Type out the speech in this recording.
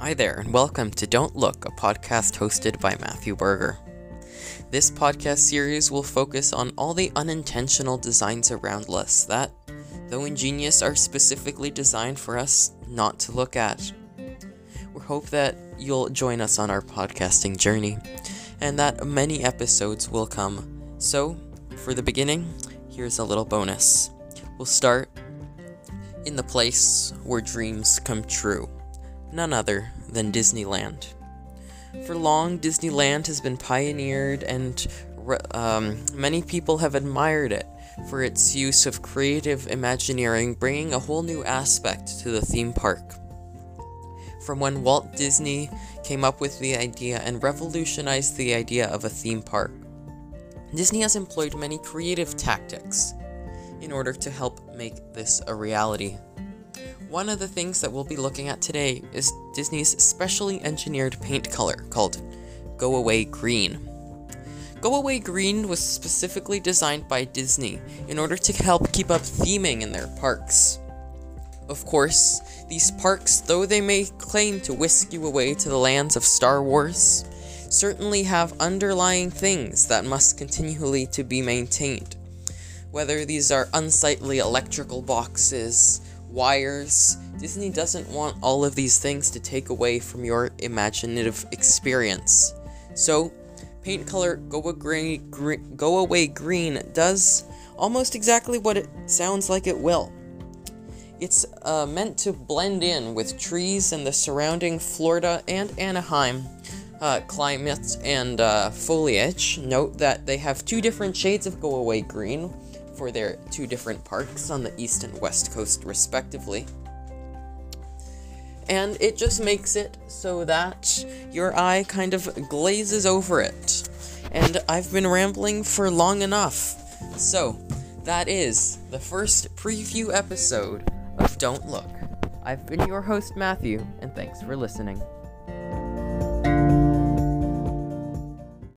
Hi there, and welcome to Don't Look, a podcast hosted by Matthew Berger. This podcast series will focus on all the unintentional designs around us that, though ingenious, are specifically designed for us not to look at. We hope that you'll join us on our podcasting journey, and that many episodes will come. So, for the beginning, here's a little bonus. We'll start in the place where dreams come true, none other than Disneyland. For long, Disneyland has been pioneered, and um, many people have admired it for its use of creative imagineering, bringing a whole new aspect to the theme park. From when Walt Disney came up with the idea and revolutionized the idea of a theme park, Disney has employed many creative tactics in order to help make this a reality. One of the things that we'll be looking at today is Disney's specially engineered paint color called Go Away Green. Go Away Green was specifically designed by Disney in order to help keep up theming in their parks. Of course, these parks, though they may claim to whisk you away to the lands of Star Wars, certainly have underlying things that must continually to be maintained. Whether these are unsightly electrical boxes, wires, Disney doesn't want all of these things to take away from your imaginative experience. So, paint color Go Away Green, Go Away Green does almost exactly what it sounds like it will. It's uh, meant to blend in with trees and the surrounding Florida and Anaheim uh, climate and uh, foliage. Note that they have two different shades of Go Away Green for their two different parks on the east and west coast, respectively. And it just makes it so that your eye kind of glazes over it. And I've been rambling for long enough. So, that is the first preview episode of Don't Look. I've been your host, Matthew, and thanks for listening.